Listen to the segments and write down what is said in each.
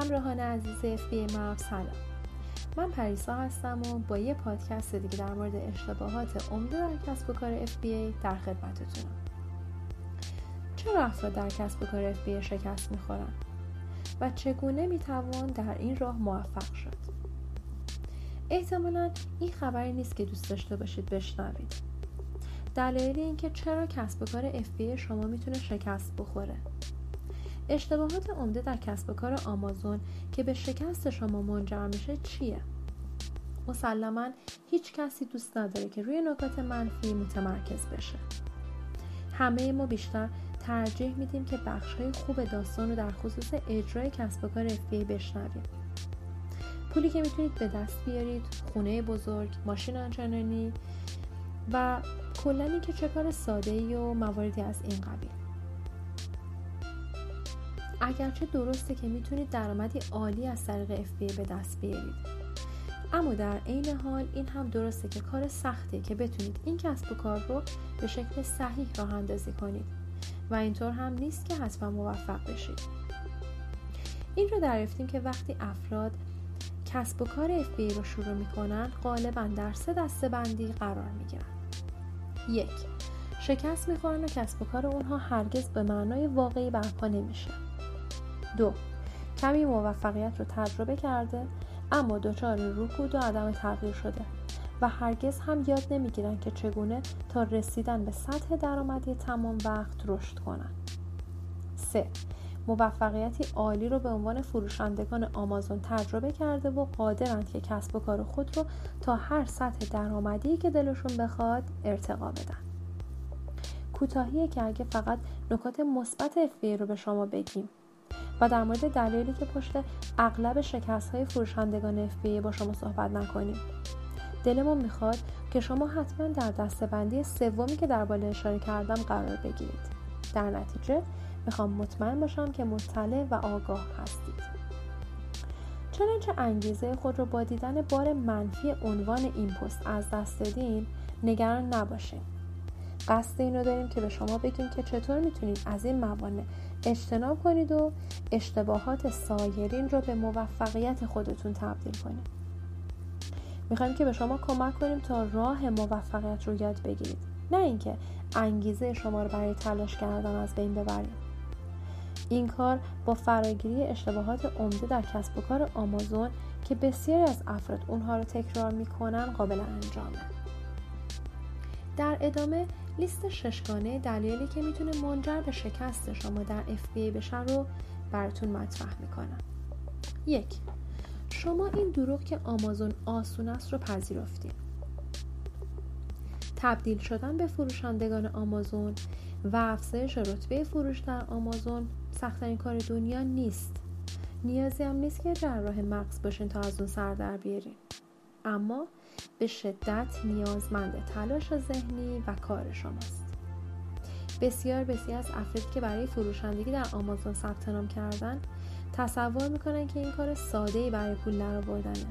همراهان عزیز FBA مپ سلام. من پریسا هستم و با یه پادکست دیگه در مورد اشتباهات عمده در کسب و کار FBA در خدمتتونم. چرا افراد در کسب و کار FBA شکست می‌خورن؟ و چگونه می‌توان در این راه موفق شد؟ احتمالا این خبری نیست که دوست داشته باشید بشنوید. دلایل اینکه چرا کسب و کار FBA شما می‌تونه شکست بخوره. اشتباهات عمده در کسب و کار آمازون که به شکست شما منجر میشه چیه؟ مسلما هیچ کسی دوست نداره که روی نکات منفی متمرکز بشه. همه ما بیشتر ترجیح میدیم که بخش های خوب داستان رو در خصوص اجرای کسب و کار FBA بشنویم. پولی که می‌تونید به دست بیارید خونه بزرگ ماشین آنچنانی و کلا که چه کار ساده ای و مواردی از این قبیل. اگرچه درسته که می‌تونید درآمدی عالی از طریق FBA به دست بیارید. اما در عین حال این هم درسته که کار سختیه که بتونید این کسب و کار رو به شکل صحیح راه اندازی کنید و اینطور هم نیست که حتما موفق بشید. این رو دریافتیم که وقتی افراد کسب و کار FBA رو شروع می‌کنن غالبا در سه دسته بندی قرار می‌گیرن. یک شکست می‌خورن و کسب و کار اونها هرگز به معنای واقعی برپا نمیشه. دو کمی موفقیت رو تجربه کرده اما دچار رکود و عدم تغییر شده و هرگز هم یاد نمی‌گیرن که چگونه تا رسیدن به سطح درآمدی تمام وقت رشد کنند. 3. موفقیتی عالی رو به عنوان فروشندگان آمازون تجربه کرده و قادرند که کسب و کار خود رو تا هر سطح درآمدی که دلشون بخواد ارتقا بدن. کوتاهیه که اگه فقط نکات مثبت FBA رو به شما بگیم و در مورد دلایلی که پشت اغلب شکست های فروشندگان FBA با شما صحبت نکنیم. دلمون می‌خواد که شما حتما در دستبندی سومی که در بالا اشاره کردم قرار بگیرید. در نتیجه می‌خوام مطمئن باشم که مطلع و آگاه هستید. چنانچه انگیزه خود رو با دیدن بار منفی عنوان این پست از دست دادین نگران نباشید قصد این رو داریم که به شما بگیم که چطور می‌تونید از این موانع اجتناب کنید و اشتباهات سایرین رو به موفقیت خودتون تبدیل کنید. می‌خوایم که به شما کمک کنیم تا راه موفقیت رو یاد بگیرید. نه اینکه انگیزه شما رو برای تلاش کردن از بین ببریم این کار با فراگیری اشتباهات عمده در کسب و کار آمازون که بسیاری از افراد اونها رو تکرار می‌کنن قابل انجامه. در ادامه لیست ششگانه دلایلی که می‌تونه منجر به شکست شما در FBA بشه رو براتون مطرح می‌کنم. یک شما این دروغ که آمازون آسون است رو پذیرفتید تبدیل شدن به فروشندگان آمازون و افزایش رتبه فروش در آمازون سختترین کار دنیا نیست. نیازی هم نیست که جراح مغز باشین تا از اون سر در بیارین. اما به شدت نیازمند تلاش ذهنی و کار شماست. بسیار بسیار از افرادی که برای فروشندگی در آمازون ثبت نام کردن تصور می‌کنن که این کار ساده ای برای پول درآوردنه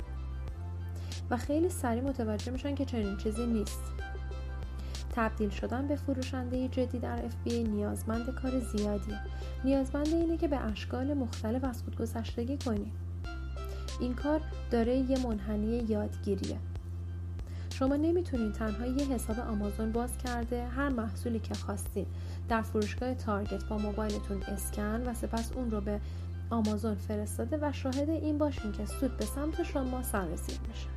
و خیلی سریع متوجه میشن که چنین چیزی نیست. تبدیل شدن به فروشنده جدی در FBA نیازمند کار زیادیه. نیازمند اینه که به اشکال مختلف از خود گذشتگی کنی. این کار داره یه منحنی یادگیریه. شما نمی‌تونید تنها یه حساب آمازون باز کرده هر محصولی که خواستید در فروشگاه تارگت با موبایلتون اسکن و سپس اون رو به آمازون فرستاده و شاهد این باشین که سود به سمت شما سررسید میشه.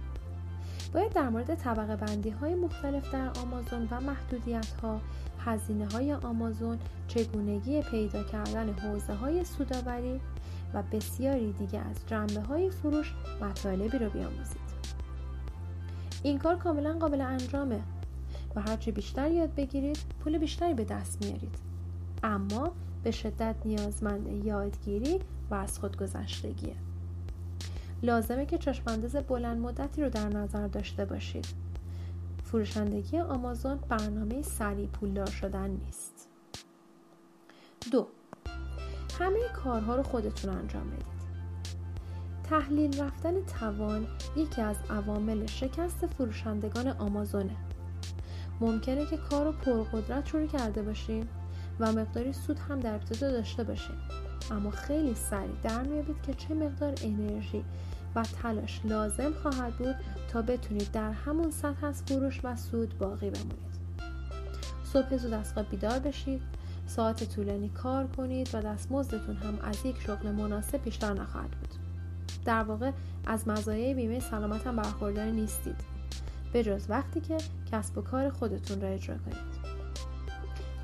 باید در مورد طبقه بندی های مختلف در آمازون و محدودیت ها هزینه های آمازون چگونگی پیدا کردن حوزه های سوداوری و بسیاری دیگه از جنبه های فروش مطالبی رو بیاموزید. این کار کاملا قابل انجامه. و هرچه بیشتر یاد بگیرید پول بیشتری به دست میارید. اما به شدت نیازمند یادگیری و از خودگذشتگیه لازمه که چشمانداز بلند مدتی رو در نظر داشته باشید. فروشندگی آمازون برنامه سریع پولدار شدن نیست. دو همه کارها رو خودتون انجام بدید. تحلیل رفتن توان یکی از عوامل شکست فروشندگان آمازونه. ممکنه که کار رو پرقدرت شروع کرده باشیم و مقداری سود هم در ابتدا داشته باشیم. اما خیلی سریع در میابید که چه مقدار انرژی و تلاش لازم خواهد بود تا بتونید در همون سطح از فروش و سود باقی بمونید. صبح زود از خواب بیدار بشید ساعت طولانی کار کنید و دستمزدتون هم از یک شغل مناسب بیشتر نخواهد بود. در واقع از مزایای بیمه سلامت هم برخوردار نیستید. به جز وقتی که کسب و کار خودتون را اجرا کنید.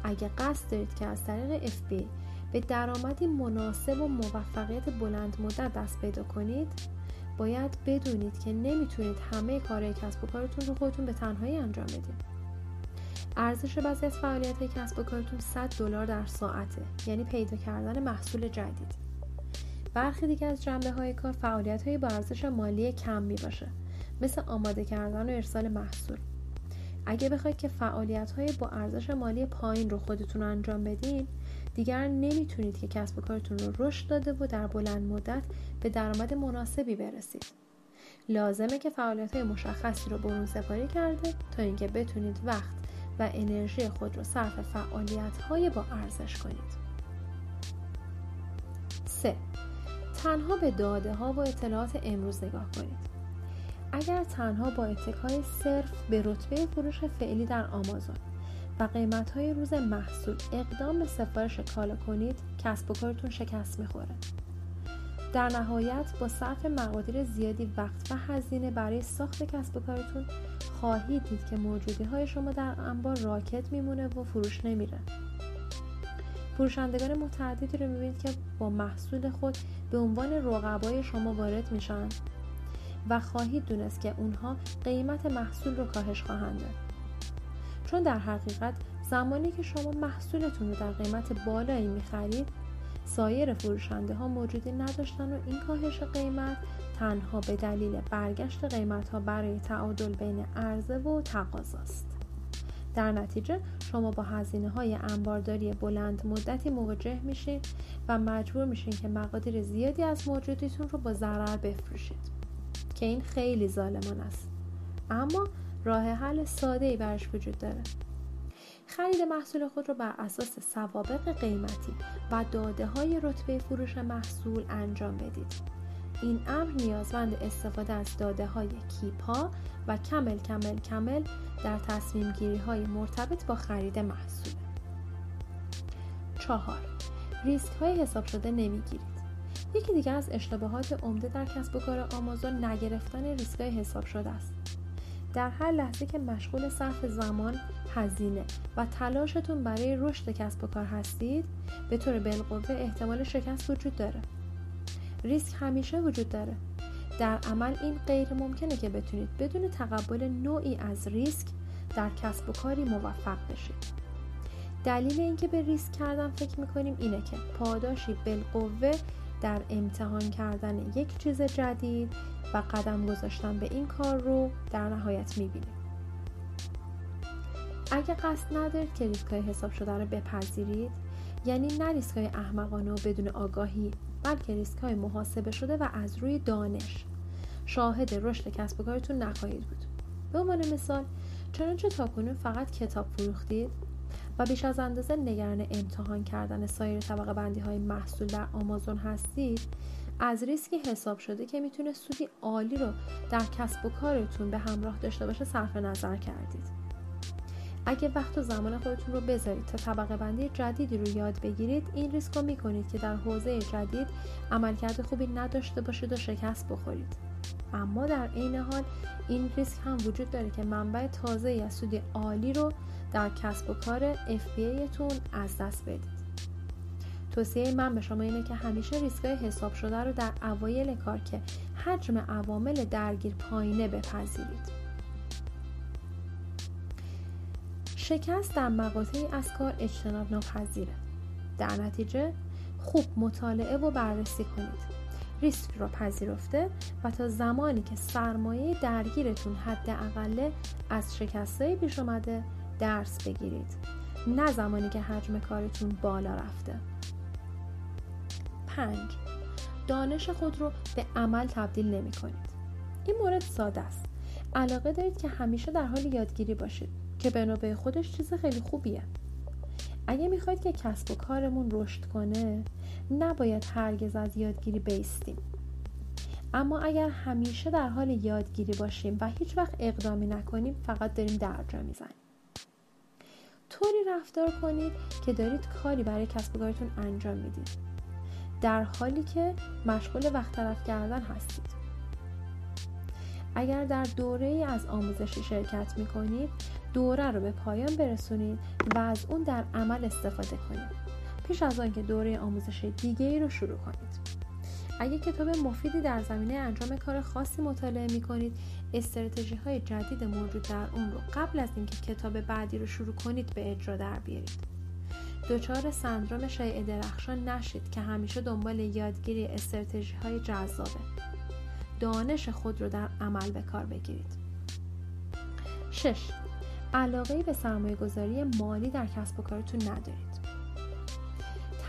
اگه قصد دارید که از طریق FBA به درآمدی مناسب و موفقیت بلند مدت دست پیدا کنید باید بدونید که نمی‌تونید همه کارهای کسب و کارتون رو خودتون به تنهایی انجام بدید. ارزش بعضی از فعالیت کسب و کارتون 100 دلار در ساعته یعنی پیدا کردن محصول جدید. برخی دیگه از جنبه های کار فعالیت های با ارزش مالی کم می باشه مثل آماده کردن و ارسال محصول. اگه بخواید که فعالیت های با ارزش مالی پایین رو خودتون انجام بدین دیگر نمی‌تونید که کسب و کارتون رو رشد داده و در بلند مدت به درآمد مناسبی برسید. لازمه که فعالیت های مشخصی رو برون سپاری کرده تا اینکه بتونید وقت و انرژی خود رو صرف فعالیت های با ارزش کنید. تنها به داده ها و اطلاعات امروز نگاه کنید. اگر تنها با اتکای صرف به رتبه فروش فعلی در آمازون و قیمت های روز محصول اقدام به سفارش کالا کنید کسب و کارتون شکست می‌خوره. در نهایت با صرف مقادیر زیادی وقت و هزینه برای ساخت کسب و کارتون خواهید دید که موجودی های شما در انبار راکت میمونه و فروش نمیره. فروشندگان متعددی رو می‌بینید که با محصول خود به عنوان رقبای شما وارد میشن و خواهید دونست که اونها قیمت محصول رو کاهش خواهند داد چون در حقیقت زمانی که شما محصولتون رو در قیمت بالایی می‌خرید سایر فروشنده ها موجودی نداشتن و این کاهش قیمت تنها به دلیل برگشت قیمت ها برای تعادل بین عرضه و تقاضاست. در نتیجه شما با هزینه های انبارداری بلند مدتی مواجه میشید و مجبور میشین که مقادیر زیادی از موجودیتون رو با ضرر بفروشید که این خیلی ظالمان است اما راه حل ساده ای برش وجود داره خرید محصول خود را بر اساس سوابق قیمتی و داده های رتبه فروش محصول انجام بدید. این امر نیازمند استفاده از داده های کیپا و کمل کمل کمل در تصمیم گیری های مرتبط با خرید محصول. چهار ریسک های حساب شده نمی‌گیرید. یکی دیگر از اشتباهات عمده در کسب و کار آمازون نگرفتن ریسک های حساب شده است. در هر لحظه که مشغول صرف زمان هزینه و تلاشتون برای رشد کسب و کار هستید به طور بالقوه احتمال شکست وجود داره ریسک همیشه وجود داره. در عمل این غیر ممکنه که بتونید بدون تقبل نوعی از ریسک در کسب و کاری موفق بشید. دلیل اینکه به ریسک کردن فکر می‌کنیم اینه که پاداشی بالقوه در امتحان کردن یک چیز جدید و قدم گذاشتن به این کار رو در نهایت می‌بینیم. اگه قصد ندارید که ریسک های حساب شده رو بپذیرید یعنی نه ریسک های احمقانه و بدون آگاهی بلکه ریسک های محاسبه شده و از روی دانش. شاهد رشد کسب و کارتون نخواهید بود. به عنوان مثال چنانچه تاکنون فقط کتاب فروختید و بیش از اندازه نگران امتحان کردن سایر طبقه بندی های محصول در آمازون هستید از ریسکی حساب شده که می‌تونه سودی عالی رو در کسب و کارتون به همراه داشته باشه صرف نظر کردید. اگه وقت و زمان خودتون رو بذارید تا طبقه بندی جدیدی رو یاد بگیرید این ریسک رو می‌کنید که در حوزه جدید عملکرد خوبی نداشته باشید و شکست بخورید. اما در عین حال این ریسک هم وجود داره که منبع تازه از سود عالی رو در کسب و کار FBA تون از دست بدید. توصیه من به شما اینه که همیشه ریسکای حساب شده رو در اوایل کار که حجم عوامل درگیر پایینه بپذیرید. شکست در مقاطعی از کار اجتناب ناپذیره در نتیجه خوب مطالعه و بررسی کنید ریسک را پذیرفته و تا زمانی که سرمایه درگیرتون حد اقله از شکستهای پیش اومده درس بگیرید نه زمانی که حجم کارتون بالا رفته 5. دانش خود رو به عمل تبدیل نمی کنید. این مورد ساده است. علاقه دارید که همیشه در حال یادگیری باشید که به نوبه خودش چیز خیلی خوبیه. اگه می‌خواید که کسب و کارمون رشد کنه نباید هرگز از یادگیری بیستیم. اما اگر همیشه در حال یادگیری باشیم و هیچ وقت اقدامی نکنیم فقط داریم درجا می‌زنیم. طوری رفتار کنید که دارید کاری برای کسب و کارتون انجام می‌دید. در حالی که مشغول وقت طرف کردن هستید. اگر در دوره ای از آموزشی شرکت می کنید دوره رو به پایان برسونید و از اون در عمل استفاده کنید. پیش از آنکه دوره آموزش دیگه ای رو شروع کنید. اگه کتاب مفیدی در زمینه انجام کار خاصی مطالعه می کنید استراتژی های جدید موجود در اون رو قبل از اینکه کتاب بعدی رو شروع کنید به اجرا در بیارید. دچار سندروم شایع درخشان نشید که همیشه دنبال یادگیری استراتژی های جذابه. دانش خود رو در عمل به کار بگیرید. 6. علاقه به سرمایه گذاری مالی در کسب و کارتون ندارید.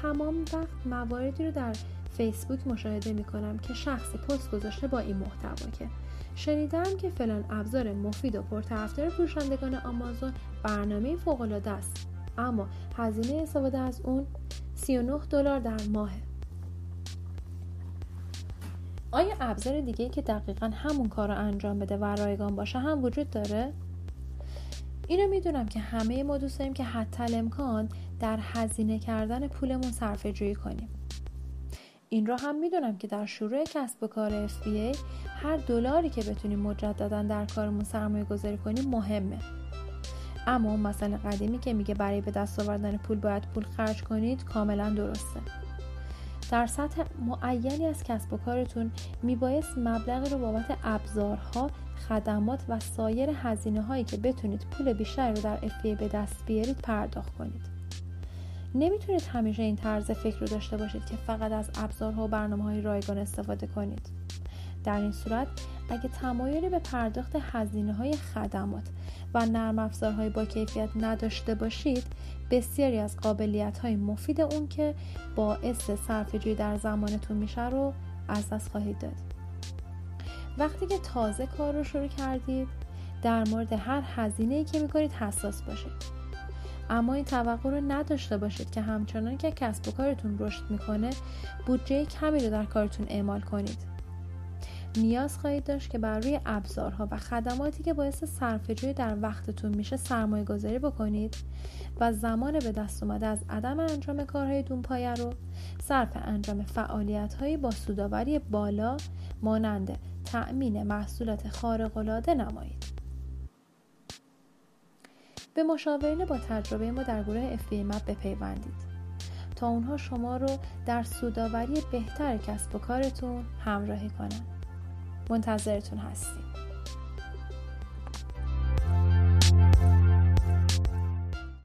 تمام وقت مواردی رو در فیسبوک مشاهده می کنم که شخصی پست گذاشته با این محتوا که شنیدم که فلان ابزار مفید و پرطرفدار فروشندگان آمازون برنامه فوق است. اما هزینه استفاده از اون 39 دلار در ماه آیا ابزار دیگه که دقیقا همون کار رو انجام بده و رایگان باشه هم وجود داره؟ اینو می‌دونم که همه ما دوست داریم که حتی امکان در هزینه کردن پولمون صرفه جویی کنیم. این رو هم می‌دونم که در شروع کسب و کار FBA هر دلاری که بتونیم مجددا در کارمون سرمایه گذاری کنیم مهمه. اما مثلا قدیمی که میگه برای به دست آوردن پول باید پول خرج کنید کاملا درسته. در سطح معینی از کسب و کارتون میبایست مبلغی رو بابت ابزارها خدمات و سایر هزینه هایی که بتونید پول بیشتری رو در FBA به دست بیارید پرداخت کنید. نمی‌تونید همیشه این طرز فکر رو داشته باشید که فقط از ابزارها و برنامه های رایگان استفاده کنید. در این صورت اگه تمایلی به پرداخت هزینه های خدمات و نرم افزارهای با کیفیت نداشته باشید بسیاری از قابلیت های مفید اون که باعث صرفه در زمانتون میشه رو از دست خواهید داد. وقتی که تازه کار رو شروع کردید در مورد هر هزینه ای که می‌کنید حساس باشید. اما این توقع رو نداشته باشید که همچنان که کسب و کارتون رشد می‌کنه بودجه کمی رو در کارتون اعمال کنید. نیاز خواهید داشت که بر روی ابزارها و خدماتی که باعث صرفه‌جویی در وقتتون میشه سرمایه گذاری بکنید و زمان به دست اومده از عدم انجام کارهای دونپایه رو صرف انجام فعالیتهایی با سوداوری بالا مانند تأمین محصولات خارق‌العاده نمایید به مشاورین با تجربه ما در گروه FBA مپ بپیوندید تا اونها شما رو در سوداوری بهتر کسب و کارتون همراهی کنند. منتظرتون هستیم.